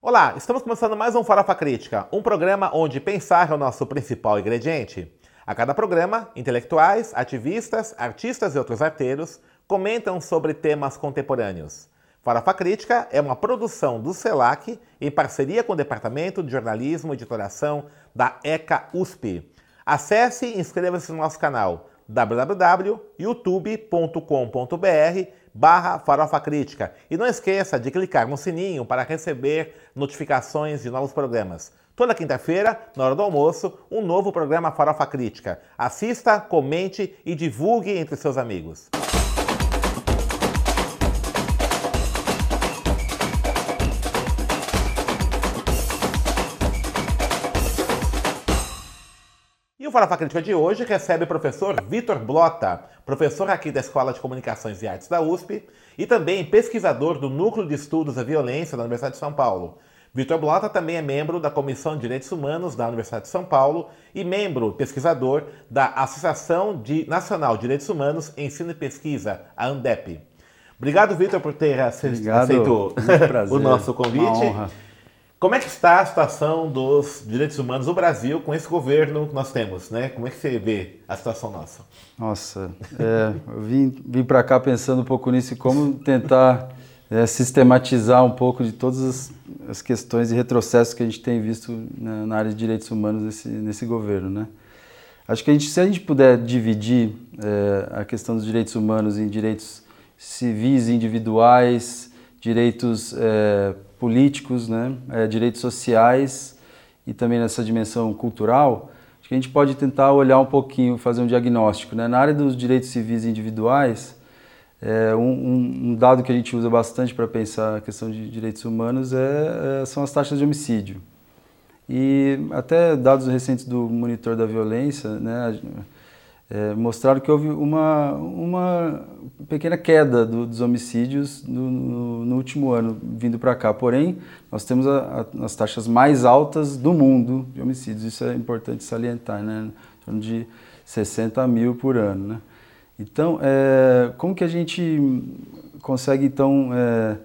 Olá, estamos começando mais um Farofa Crítica, um programa onde pensar é o nosso principal ingrediente. A cada programa, intelectuais, ativistas, artistas e outros arteiros comentam sobre temas contemporâneos. Farofa Crítica é uma produção do CELAC em parceria com o Departamento de Jornalismo e Editoração da ECA USP. Acesse e inscreva-se no nosso canal www.youtube.com.br barra Farofa Crítica. E não esqueça de clicar no sininho para receber notificações de novos programas. Toda quinta-feira, na hora do almoço, um novo programa Farofa Crítica. Assista, comente e divulgue entre seus amigos. O Farofa Crítica de hoje recebe o professor Vitor Blota, professor aqui da Escola de Comunicações e Artes da USP e também pesquisador do Núcleo de Estudos da Violência da Universidade de São Paulo. Vitor Blota também é membro da Comissão de Direitos Humanos da Universidade de São Paulo e membro pesquisador da Associação de Nacional de Direitos Humanos, Ensino e Pesquisa, a ANDEP. Obrigado, Vitor, por ter aceito o nosso convite. Como é que está a situação dos direitos humanos no Brasil com esse governo que nós temos, né? Como é que você vê a situação nossa? Nossa, é, eu vim, vim para cá pensando um pouco nisso e como tentar é, sistematizar um pouco de todas as, as, questões e retrocessos que a gente tem visto na, na área de direitos humanos nesse, nesse governo, né? Acho que a gente, se a gente puder dividir é, a questão dos direitos humanos em direitos civis individuais, direitos é, políticos, né, é, direitos sociais e também nessa dimensão cultural, acho que a gente pode tentar olhar um pouquinho, fazer um diagnóstico. Né? Na área dos direitos civis individuais, é, um, um, dado que a gente usa bastante para pensar a questão de direitos humanos é, é, são as taxas de homicídio. E até dados recentes do Monitor da Violência, né, é, mostraram que houve uma, uma pequena queda do, dos homicídios no, no, no, último ano vindo para cá. Porém, nós temos a, a, as taxas mais altas do mundo de homicídios. Isso é importante salientar, né? Em torno de 60 mil por ano, né? Então, é, como que a gente consegue, então, é,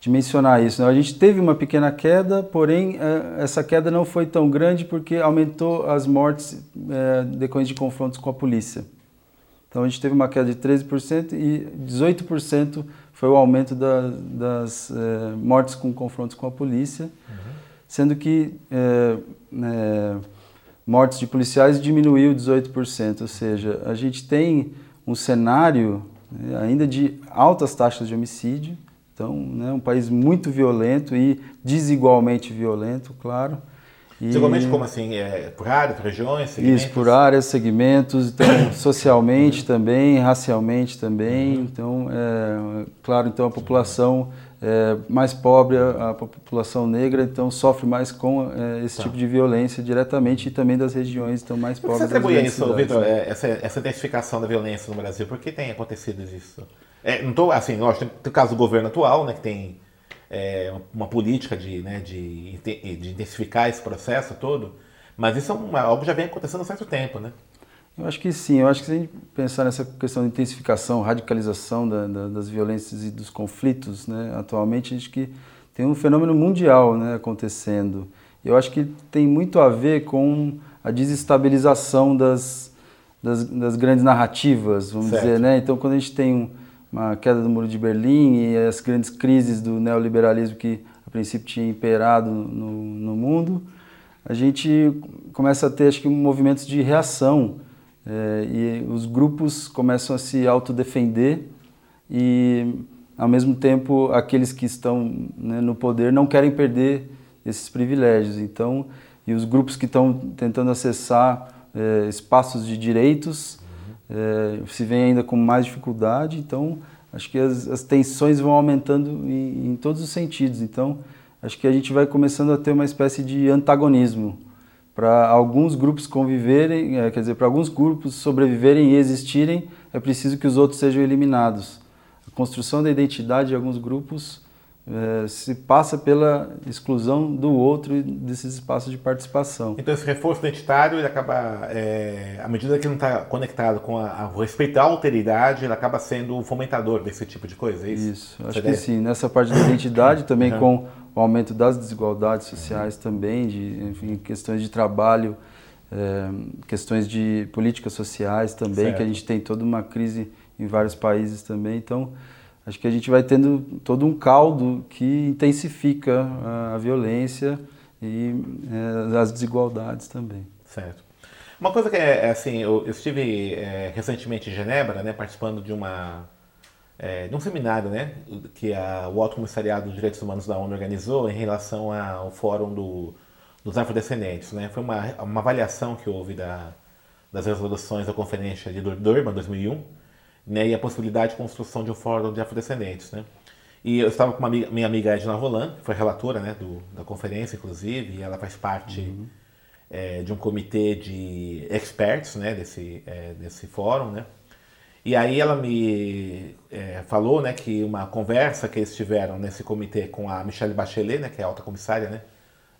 dimensionar isso. Né? A gente teve uma pequena queda, porém é, essa queda não foi tão grande porque aumentou as mortes é, decorrentes de confrontos com a polícia. Então a gente teve uma queda de 13% e 18% foi o aumento da, das é, mortes com confrontos com a polícia, uhum. sendo que é, é, mortes de policiais diminuiu 18%, ou seja, a gente tem um cenário né, ainda de altas taxas de homicídio, então, né, um país muito violento e desigualmente violento, claro. E... Desigualmente como assim? É, por áreas, regiões, segmentos? Isso, por áreas, segmentos, então, socialmente também, racialmente também. Uhum. Então, é, claro, então a população é, mais pobre, a, a, população negra, então sofre mais com é, esse tá. tipo de violência diretamente e também das regiões então, mais pobres. Você atribui isso, Vitor, né? essa, essa intensificação da violência no Brasil? Por que tem acontecido isso? É, não tô, assim, lógico, tem o caso do governo atual, né, que tem é, uma política de, né, de, de intensificar esse processo todo, mas isso é uma, algo que já vem acontecendo há certo tempo, né? Eu acho que sim, eu acho que se a gente pensar nessa questão de intensificação, radicalização da, da, das violências e dos conflitos, né, atualmente, acho que tem um fenômeno mundial né, acontecendo. Eu acho que tem muito a ver com a desestabilização das, das, das grandes narrativas, vamos certo. dizer, né? Então, quando a gente tem um uma queda do Muro de Berlim e as grandes crises do neoliberalismo que a princípio tinha imperado no, no mundo, a gente começa a ter acho que movimentos de reação é, e os grupos começam a se autodefender e ao mesmo tempo aqueles que estão né, no poder não querem perder esses privilégios. Então e os grupos que estão tentando acessar é, espaços de direitos é, se vê ainda com mais dificuldade, então acho que as, as tensões vão aumentando em, em, todos os sentidos. Então acho que a gente vai começando a ter uma espécie de antagonismo para alguns grupos conviverem, é, quer dizer, para alguns grupos sobreviverem e existirem, é preciso que os outros sejam eliminados. A construção da identidade de alguns grupos é, se passa pela exclusão do outro e desses espaços de participação. Então esse reforço identitário, ele acaba, é, à medida que não está conectado com a, a respeitar a alteridade, ele acaba sendo o fomentador desse tipo de coisa, é isso? Isso, acho Você que deve? sim. Nessa parte da identidade também uhum. com o aumento das desigualdades sociais também, de enfim, questões de trabalho, é, questões de políticas sociais também, certo. que a gente tem toda uma crise em vários países também. Então, acho que a gente vai tendo todo um caldo que intensifica a, a violência e é, as desigualdades também. Certo. Uma coisa que é, é assim, eu estive é, recentemente em Genebra, né, participando de uma é, de um seminário, né, que a, o Alto Comissariado dos Direitos Humanos da ONU organizou em relação ao Fórum do, dos Afrodescendentes, né. Foi uma, uma avaliação que houve da, das resoluções da Conferência de Durban 2001, né, e a possibilidade de construção de um Fórum de Afrodescendentes, né. E eu estava com uma amiga, minha amiga Edna Roland, que foi relatora, né, do, da conferência, inclusive, e ela faz parte uhum é, de um comitê de experts né, desse, é, desse fórum. Né? E aí ela me é, falou né, que uma conversa que eles tiveram nesse comitê com a Michelle Bachelet, né, que é a alta comissária né,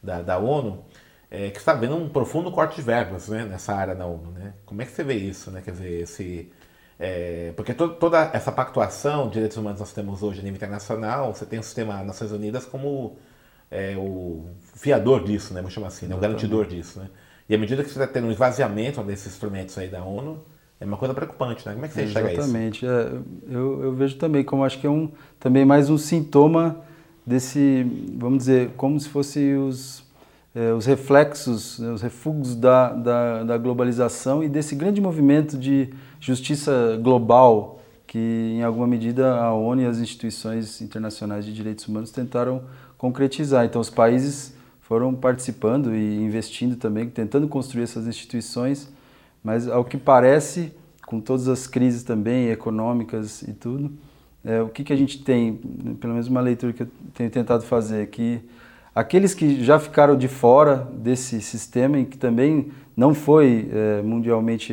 da, da ONU, é, que está vendo um profundo corte de verbas né, nessa área da ONU. Né? Como é que você vê isso? Né? Quer dizer, esse, é, porque to, toda essa pactuação de direitos humanos nós temos hoje a nível internacional, você tem o sistema Nações Unidas como é, o fiador disso, né? Vamos chamar assim, né? o garantidor disso. Né? E à medida que você está tendo um esvaziamento desses instrumentos aí da ONU, é uma coisa preocupante, né? Como é que você enxerga isso? Exatamente. É, eu, eu vejo também como acho que é um, também mais um sintoma desse, vamos dizer, como se fosse os, é, os reflexos, né, os refugos da, da, da, globalização e desse grande movimento de justiça global que, em alguma medida, a ONU e as instituições internacionais de direitos humanos tentaram concretizar. Então, os países foram participando e investindo também, tentando construir essas instituições, mas ao que parece, com todas as crises também econômicas e tudo, é, o que, que a gente tem, pelo menos uma leitura que eu tenho tentado fazer, que aqueles que já ficaram de fora desse sistema e que também não foi é, mundialmente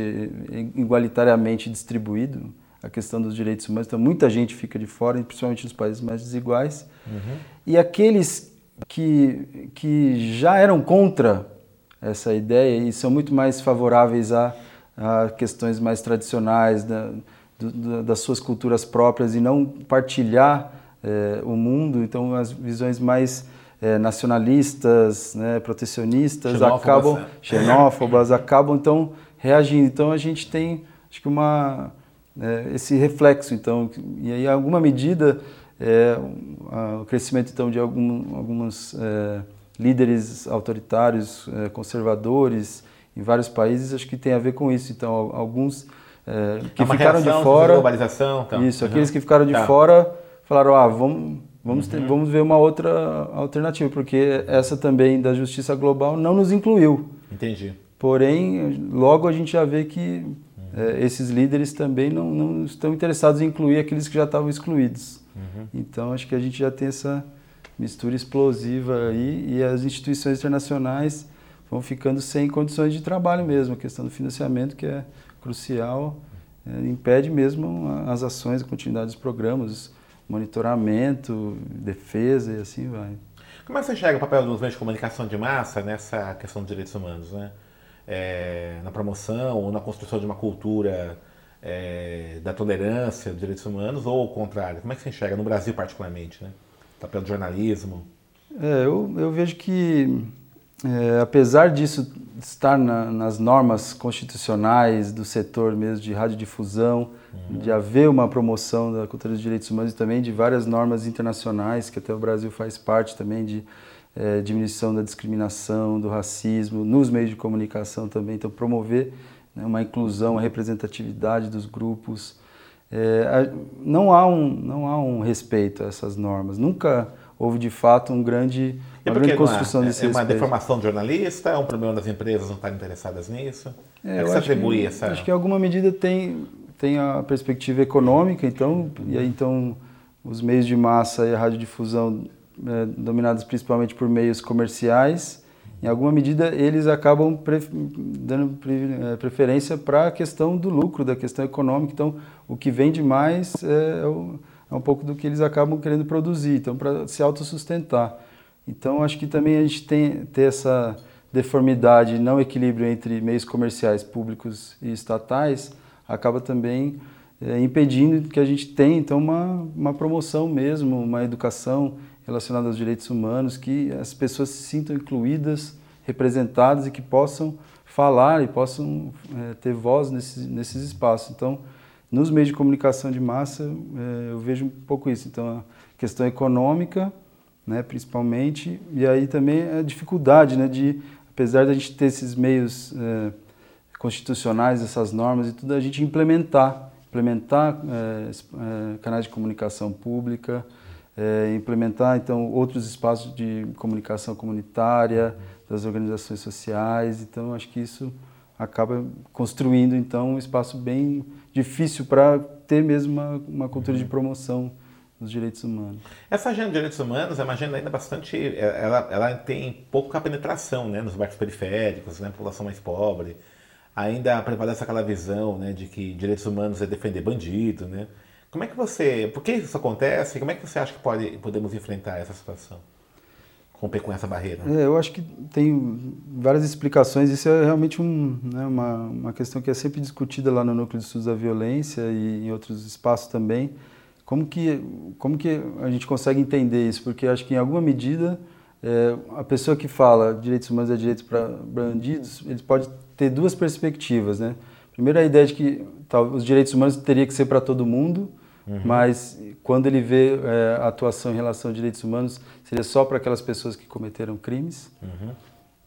igualitariamente distribuído, a questão dos direitos humanos, então muita gente fica de fora, principalmente nos países mais desiguais. Uhum. E aqueles que, que já eram contra essa ideia e são muito mais favoráveis a, a questões mais tradicionais da, do, das suas culturas próprias e não partilhar é, o mundo, então as visões mais é, nacionalistas, né, protecionistas xenófobas, acabam né? xenófobas acabam então reagindo. Então a gente tem acho que uma é, esse reflexo. Então, e aí, em alguma medida, é, o crescimento então de algum, alguns é, líderes autoritários, é, conservadores em vários países, acho que tem a ver com isso. Então, alguns é, que é ficaram de fora, globalização, então. isso, uhum. aqueles que ficaram de tá. fora falaram, ah, vamos Vamos, ter, uhum. vamos ver uma outra alternativa, porque essa também da justiça global não nos incluiu. Entendi. Porém, logo a gente já vê que é, esses líderes também não, não, estão interessados em incluir aqueles que já estavam excluídos. Uhum. Então, acho que a gente já tem essa mistura explosiva aí e as instituições internacionais vão ficando sem condições de trabalho mesmo. A questão do financiamento, que é crucial, é, impede mesmo as ações, a continuidade dos programas, monitoramento, defesa e assim vai. Como é que você enxerga o papel dos meios de comunicação de massa nessa questão dos direitos humanos? Né? é, na promoção ou na construção de uma cultura é, da tolerância dos direitos humanos ou ao contrário? Como é que você enxerga no Brasil particularmente, né? O papel do jornalismo? É, eu, eu vejo que é, apesar disso estar na, nas normas constitucionais do setor mesmo de radiodifusão, uhum. de haver uma promoção da cultura dos direitos humanos e também de várias normas internacionais que até o Brasil faz parte também de é, diminuição da discriminação, do racismo, nos meios de comunicação também. Então, promover né, uma inclusão, a representatividade dos grupos. É, não, há um, não há um respeito a essas normas. Nunca houve, de fato, um grande, uma grande construção é, desse É uma respeito. deformação do jornalista? É um problema das empresas não estarem interessadas nisso? É, é que você atribui que, essa... Acho que, em alguma medida, tem, tem a perspectiva econômica, então, e aí, então, os meios de massa e a radiodifusão é, dominados principalmente por meios comerciais, em alguma medida eles acabam pre dando é, preferência para a questão do lucro, da questão econômica. Então, o que vende mais é, é, o, é um pouco do que eles acabam querendo produzir, então para se autossustentar. Então, acho que também a gente tem ter essa deformidade, não equilíbrio entre meios comerciais públicos e estatais, acaba também é, impedindo que a gente tenha então uma, uma promoção mesmo, uma educação relacionado aos direitos humanos, que as pessoas se sintam incluídas, representadas e que possam falar e possam é, ter voz nesses, nesses espaços. Então, nos meios de comunicação de massa, é, eu vejo um pouco isso. Então, a questão econômica, né, principalmente, e aí também a dificuldade né, de, apesar de a gente ter esses meios é, constitucionais, essas normas e tudo, a gente implementar, implementar é, canais de comunicação pública, implementar então outros espaços de comunicação comunitária, das organizações sociais. Então, acho que isso acaba construindo então um espaço bem difícil para ter mesmo uma, uma cultura de promoção dos direitos humanos. Essa agenda de direitos humanos é uma agenda ainda bastante, ela, ela tem pouca penetração, né, nos bairros periféricos, né, população mais pobre. Ainda prevalece aquela visão, né, de que direitos humanos é defender bandido, né? Como é que você, por que isso acontece? Como é que você acha que pode, podemos enfrentar essa situação? Romper com essa barreira? É, eu acho que tem várias explicações. Isso é realmente um, né, uma, uma questão que é sempre discutida lá no Núcleo de Estudos da Violência e em outros espaços também. Como que, como que a gente consegue entender isso? Porque acho que em alguma medida é, a pessoa que fala direitos humanos é direitos para bandidos, ele pode ter duas perspectivas, né? Primeiro a ideia de que tá, os direitos humanos teria que ser para todo mundo, Uhum. Mas quando ele vê é, a atuação em relação a direitos humanos, seria só para aquelas pessoas que cometeram crimes. Uhum.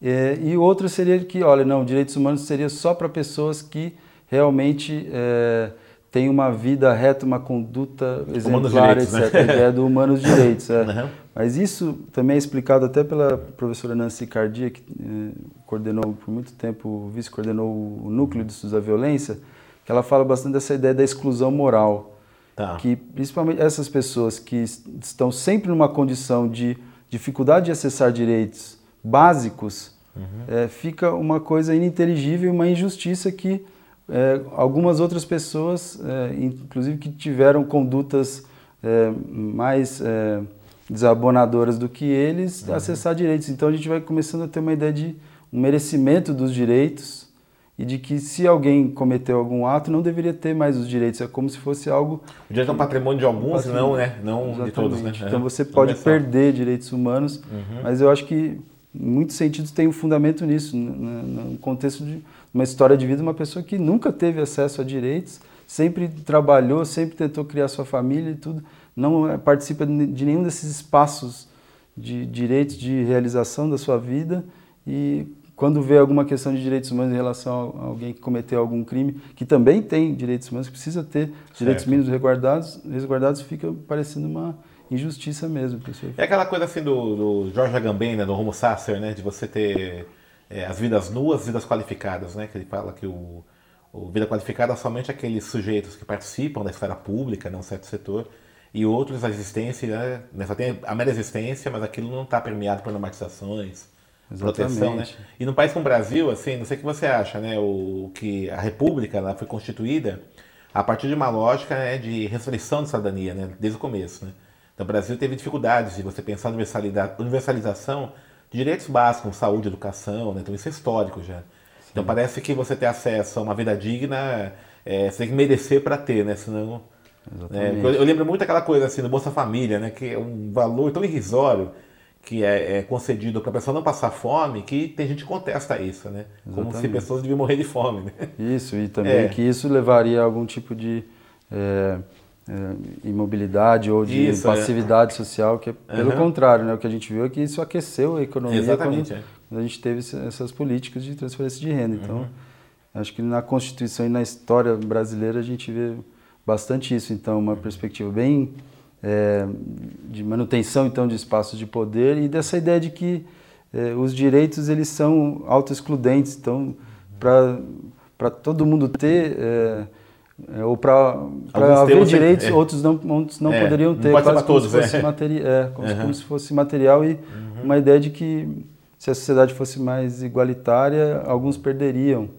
É, e outro seria que, olha, não, direitos humanos seria só para pessoas que realmente é, têm uma vida reta, uma conduta exemplar, direitos, etc. Né? A ideia do humanos direitos. É. Uhum. Mas isso também é explicado até pela professora Nancy Cardia, que coordenou por muito tempo, vice-coordenou o Núcleo de Estudos da Violência, que ela fala bastante dessa ideia da exclusão moral. Tá. Que principalmente essas pessoas que estão sempre numa condição de dificuldade de acessar direitos básicos, uhum. é, fica uma coisa ininteligível, uma injustiça que é, algumas outras pessoas, é, inclusive que tiveram condutas mais desabonadoras do que eles, uhum. acessar direitos. Então a gente vai começando a ter uma ideia de um merecimento dos direitos e de que se alguém cometeu algum ato não deveria ter mais os direitos. É como se fosse algo. O direito é um patrimônio de alguns, patrimônio. não, né? Não Exatamente. de todos, né? Então você pode perder direitos humanos, uhum. mas eu acho que em muitos sentidos tem um fundamento nisso, no contexto de uma história de vida de uma pessoa que nunca teve acesso a direitos, sempre trabalhou, sempre tentou criar sua família e tudo, não é, participa de nenhum desses espaços de direitos de realização da sua vida e quando vê alguma questão de direitos humanos em relação a alguém que cometeu algum crime, que também tem direitos humanos, que precisa ter direitos certo. mínimos resguardados, resguardados, fica parecendo uma injustiça mesmo. É aquela coisa assim do, do Jorge Agamben, né, do Homo Sasser, né, de você ter é, as vidas nuas, vidas qualificadas, né, que ele fala que o, o vida qualificada é somente aqueles sujeitos que participam da esfera pública, num certo setor, e outros a existência, né, só tem a mera existência, mas aquilo não está permeado por normatizações, proteção, né? E num país como o Brasil, assim, não sei o que você acha, né? O que a República ela foi constituída a partir de uma lógica né, de restrição de cidadania, né? Desde o começo, né? Então o Brasil teve dificuldades de você pensar universalização de direitos básicos, como saúde, educação, né? Então isso é histórico já. Sim. Então parece que você ter acesso a uma vida digna, é, você tem que merecer para ter, né? Senão é, eu lembro muito aquela coisa assim do Bolsa Família, né? Que é um valor tão irrisório que é, é concedido para a pessoa não passar fome, que tem gente que contesta isso, né? Exatamente. Como se pessoas deviam morrer de fome. Né? Isso, e também é. que isso levaria a algum tipo de é, é imobilidade ou de isso, é. passividade social, que é pelo uhum. contrário, né? O que a gente viu é que isso aqueceu a economia Exatamente, quando, quando a gente teve essas políticas de transferência de renda. Então, uhum. acho que na Constituição e na história brasileira a gente vê bastante isso. Então, uma perspectiva bem é, de manutenção então de espaços de poder e dessa ideia de que é, os direitos eles são autoexcludentes, então para todo mundo ter é, é ou para haver direitos, é. outros não, outros não é, poderiam ter, não quase como, todos, se fosse materi é, como, uhum. como, se fosse material e uhum. uma ideia de que se a sociedade fosse mais igualitária, alguns perderiam.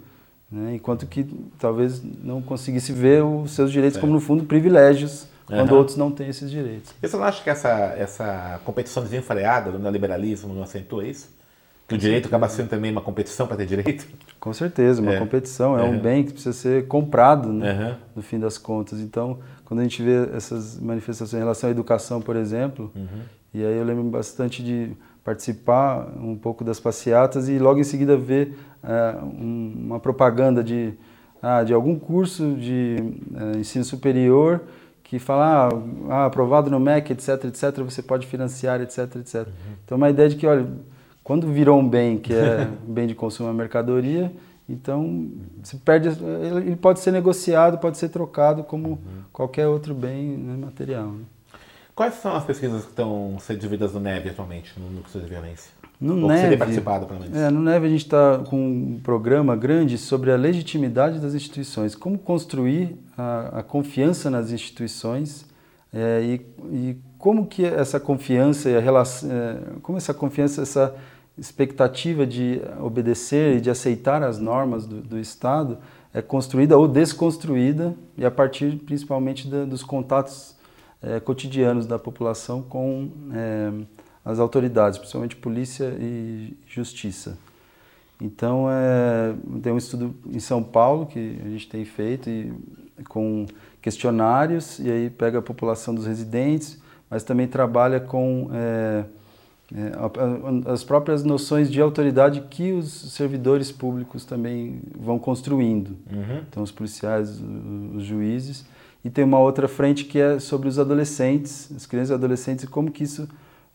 Né? Enquanto que talvez não conseguisse ver os seus direitos como, no fundo, privilégios quando uhum. outros não têm esses direitos. E você não acha que essa, essa competição desenfreada do neoliberalismo não acentua isso? Que o direito acaba sendo também uma competição para ter direito? Com certeza, uma é. competição. É uhum. um bem que precisa ser comprado, né, uhum. no fim das contas. Então, quando a gente vê essas manifestações em relação à educação, por exemplo, uhum. E aí eu lembro bastante de participar um pouco das passeatas e logo em seguida ver é, uma propaganda de, ah, de algum curso de é, ensino superior que fala, ah, ah, aprovado no MEC, etc, etc, você pode financiar, etc, etc. Uhum. Então, uma ideia de que, olha, quando virou um bem que é um bem de consumo, uma mercadoria, então se perde, ele pode ser negociado, pode ser trocado como uhum. qualquer outro bem né, material. Né? Quais são as pesquisas que estão sendo desenvolvidas no NEV atualmente, no Núcleo de Violência? No Ou NEV, participado, pelo menos. É, no NEV a gente está com um programa grande sobre a legitimidade das instituições, como construir a, a confiança nas instituições é, e, e, como que essa confiança e a relação, é, como essa confiança, essa expectativa de obedecer e de aceitar as normas do, do Estado é construída ou desconstruída e a partir principalmente da, dos contatos é, cotidianos da população com é, as autoridades, principalmente polícia e justiça. Então, é, tem um estudo em São Paulo que a gente tem feito e, com questionários, e aí pega a população dos residentes, mas também trabalha com é, é, as próprias noções de autoridade que os servidores públicos também vão construindo. Uhum. Então, os policiais, os juízes. E tem uma outra frente que é sobre os adolescentes, as crianças e adolescentes, e como que isso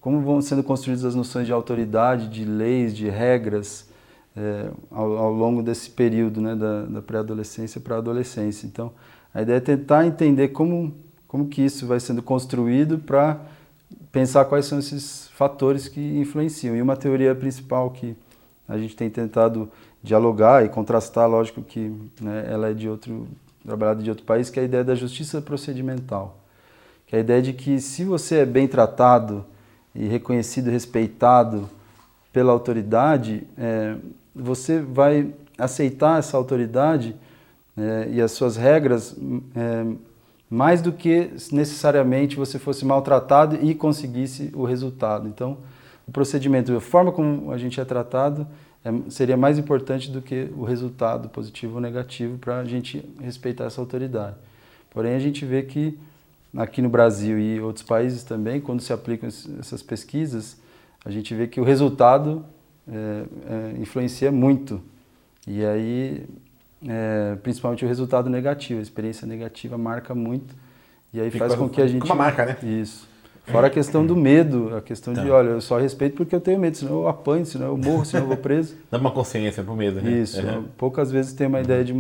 como vão sendo construídas as noções de autoridade, de leis, de regras é, ao, ao, longo desse período né, da, da pré-adolescência para a adolescência. Então, a ideia é tentar entender como, como que isso vai sendo construído para pensar quais são esses fatores que influenciam. E uma teoria principal que a gente tem tentado dialogar e contrastar, lógico que né, ela é de outro trabalhada de outro país, que é a ideia da justiça procedimental, que é a ideia de que se você é bem tratado e reconhecido, respeitado pela autoridade, é, você vai aceitar essa autoridade é, e as suas regras é, mais do que necessariamente você fosse maltratado e conseguisse o resultado. Então, o procedimento, a forma como a gente é tratado, é, seria mais importante do que o resultado positivo ou negativo para a gente respeitar essa autoridade. Porém, a gente vê que aqui no Brasil e outros países também, quando se aplicam essas pesquisas, a gente vê que o resultado é, é, influencia muito. E aí, é, principalmente o resultado negativo, a experiência negativa marca muito. E aí faz com que a gente. Uma marca, né? Isso. Fora a questão do medo, a questão de, olha, eu só respeito porque eu tenho medo, senão eu apanho, senão eu morro, senão eu vou preso. Dá uma consciência pro medo, né? Isso. Uhum. Poucas vezes tem uma ideia de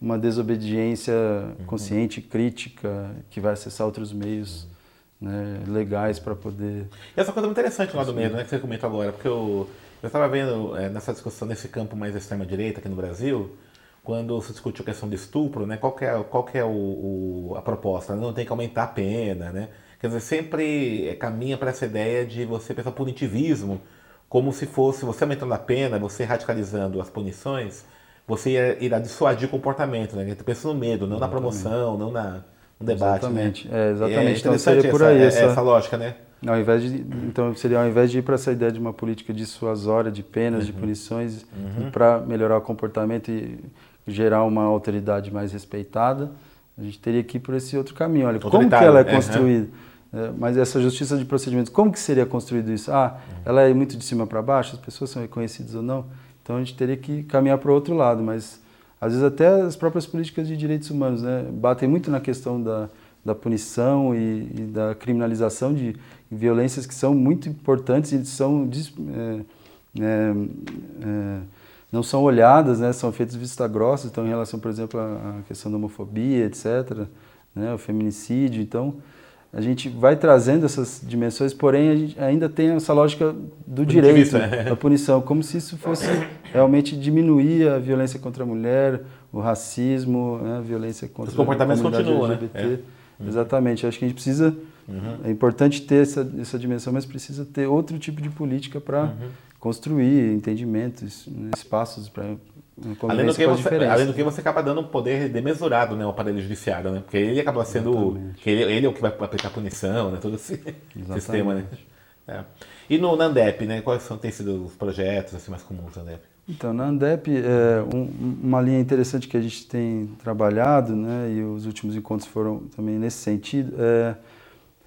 uma desobediência uhum. consciente, crítica, que vai acessar outros meios né, legais para poder. E essa coisa muito interessante lá do medo, né, que você comentou agora, porque eu estava vendo é, nessa discussão nesse campo mais extrema-direita aqui no Brasil, quando se discutiu a questão de estupro, né, qual que é, qual que é o, o, a proposta? Não tem que aumentar a pena, né? Quer dizer, sempre caminha para essa ideia de você pensar punitivismo, como se fosse você aumentando a pena, você radicalizando as punições, você irá dissuadir o comportamento, né? A gente pensa no medo, não exatamente. na promoção, não na, no debate. Exatamente, né? é, exatamente. É então seria por aí essa, essa, lógica, né? Ao invés de, então seria ao invés de ir para essa ideia de uma política dissuasória, de penas, uhum. de punições, uhum. para melhorar o comportamento e gerar uma autoridade mais respeitada, a gente teria que ir por esse outro caminho. Olha, como que ela é construída? Uhum. É, mas essa justiça de procedimentos, como que seria construído isso? Ah, uhum. ela é muito de cima para baixo, as pessoas são reconhecidas ou não? Então a gente teria que caminhar para o outro lado, mas às vezes até as próprias políticas de direitos humanos né, batem muito na questão da, da punição e, e, da criminalização de violências que são muito importantes e são é, é, é, não são olhadas, né, são feitas vista grossa, então em relação, por exemplo, à questão da homofobia, etc., né, o feminicídio, então a gente vai trazendo essas dimensões, porém a gente ainda tem essa lógica do direito, é. da punição, como se isso fosse realmente diminuir a violência contra a mulher, o racismo, né, a violência contra Os comportamentos a comunidade continuam, LGBT. Né? É. Exatamente, acho que a gente precisa, uhum. é importante ter essa, essa dimensão, mas precisa ter outro tipo de política para uhum. construir entendimentos, espaços para Além do, que você, além do que você acaba dando um poder demesurado né, ao aparelho judiciário, né? Porque ele acaba sendo. Ele, ele, é o que vai aplicar punição, né? Todo esse Exatamente. sistema, né? É. E no Nandep, né? Quais são, têm sido os projetos assim, mais comuns no Nandep? Então, na Andep, é, um, uma linha interessante que a gente tem trabalhado, né, e os últimos encontros foram também nesse sentido, é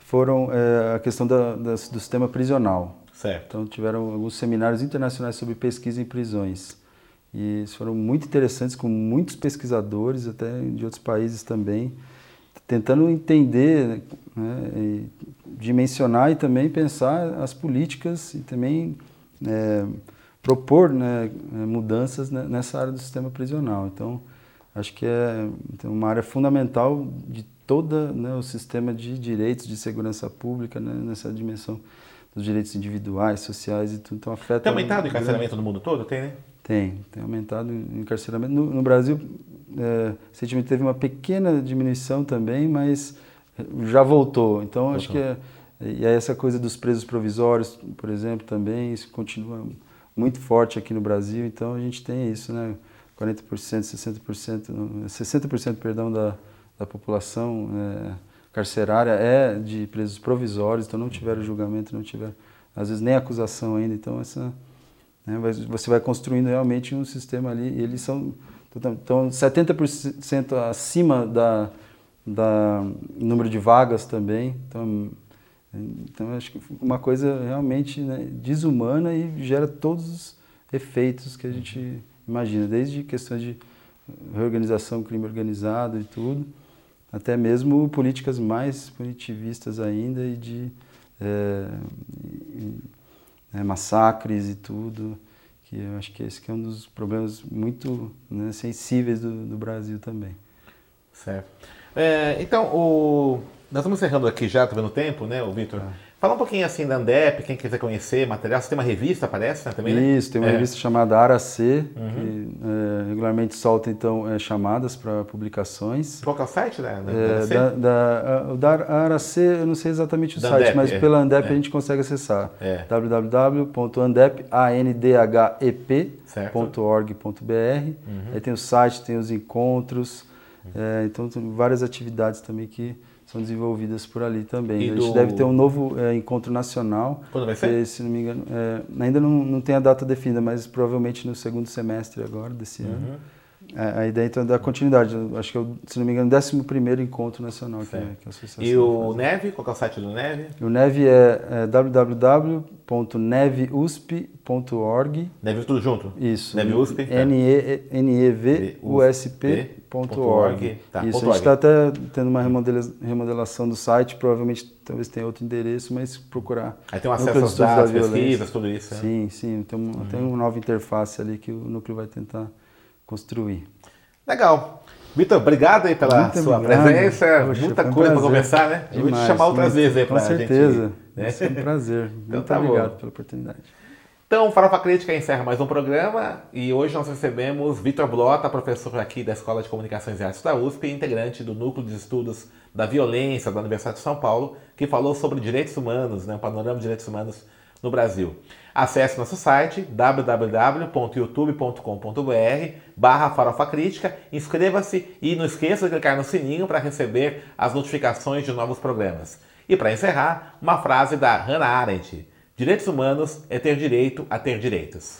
foram é, a questão da, da, do sistema prisional. Certo. Então tiveram alguns seminários internacionais sobre pesquisa em prisões. E eles foram muito interessantes, com muitos pesquisadores, até de outros países também, tentando entender, né, dimensionar e também pensar as políticas e também é, propor né, mudanças nessa área do sistema prisional. Então, acho que é então, uma área fundamental de todo né, o sistema de direitos de segurança pública né, nessa dimensão dos direitos individuais, sociais e tudo. Então afeta. Tem aumentado o encarceramento no mundo todo? Tem, né? Tem, tem aumentado o encarceramento. No, no Brasil, é, recentemente teve uma pequena diminuição também, mas já voltou. Então voltou. acho que é, e aí essa coisa dos presos provisórios, por exemplo, também isso continua muito forte aqui no Brasil. Então a gente tem isso, né? 40%, 60%, 60% perdão da, da população é, carcerária é de presos provisórios, então não tiveram julgamento, não tiveram, às vezes nem acusação ainda, então essa, né, você vai construindo realmente um sistema ali, e eles são, então 70% acima da, da número de vagas também, então, então acho que uma coisa realmente né, desumana e gera todos os efeitos que a gente imagina, desde questões de reorganização, crime organizado e tudo, até mesmo políticas mais punitivistas ainda e de é, é, massacres e tudo, que eu acho que esse que é um dos problemas muito né, sensíveis do, do, Brasil também. Certo. É, então, o... nós estamos encerrando aqui já, estou vendo o tempo, né, o Vitor? Ah. Fala um pouquinho assim da Andep, quem quiser conhecer material. Você tem uma revista, parece, né, também, né? Isso, tem uma é. revista chamada Arac, uhum. que é, regularmente solta então é, chamadas para publicações. Qual é o site da, da, é, da, da, da Arac, eu não sei exatamente o da site, Andep, mas é. pela Andep a gente consegue acessar. É. www.andep.org.br uhum. Aí tem o site, tem os encontros, uhum. então tem várias atividades também que são desenvolvidas por ali também. E a gente do... deve ter um novo é, encontro nacional. Quando vai ser? Se não me engano, é, ainda não, não tem a data definida, mas provavelmente no segundo semestre agora desse uhum. ano. A, a, ideia então é dar continuidade. Acho que é, o, se não me engano, o 11 encontro nacional que, é, que a associação. E o Neve? Qual é o site do Neve? O Neve é, é www.neveusp.org. Neve tudo junto? Isso. Neve USP? N-E-V-U-S-P. .org. Tá, Isso, a gente está até tendo uma remodelação do site, provavelmente talvez tenha outro endereço, mas procurar. Aí tem um acesso às dados, pesquisas, tudo isso. Né? Sim, sim, tem, um, uhum. tem uma nova interface ali que o núcleo vai tentar construir. Legal. Vitor, obrigado aí pela Muito sua obrigado. presença. Poxa, Muita um coisa para conversar, né? Eu vou te chamar outras vezes aí para a gente. Com certeza. Né? É um prazer. então, Muito tá obrigado bom. pela oportunidade. Então, Farofa Crítica encerra mais um programa e hoje nós recebemos Vitor Blota, professor aqui da Escola de Comunicações e Artes da USP e integrante do Núcleo de Estudos da Violência da Universidade de São Paulo, que falou sobre direitos humanos, né, o panorama de direitos humanos no Brasil. Acesse nosso site www.youtube.com.br barra inscreva-se e não esqueça de clicar no sininho para receber as notificações de novos programas. E para encerrar, uma frase da Hannah Arendt. Direitos humanos é ter direito a ter direitos.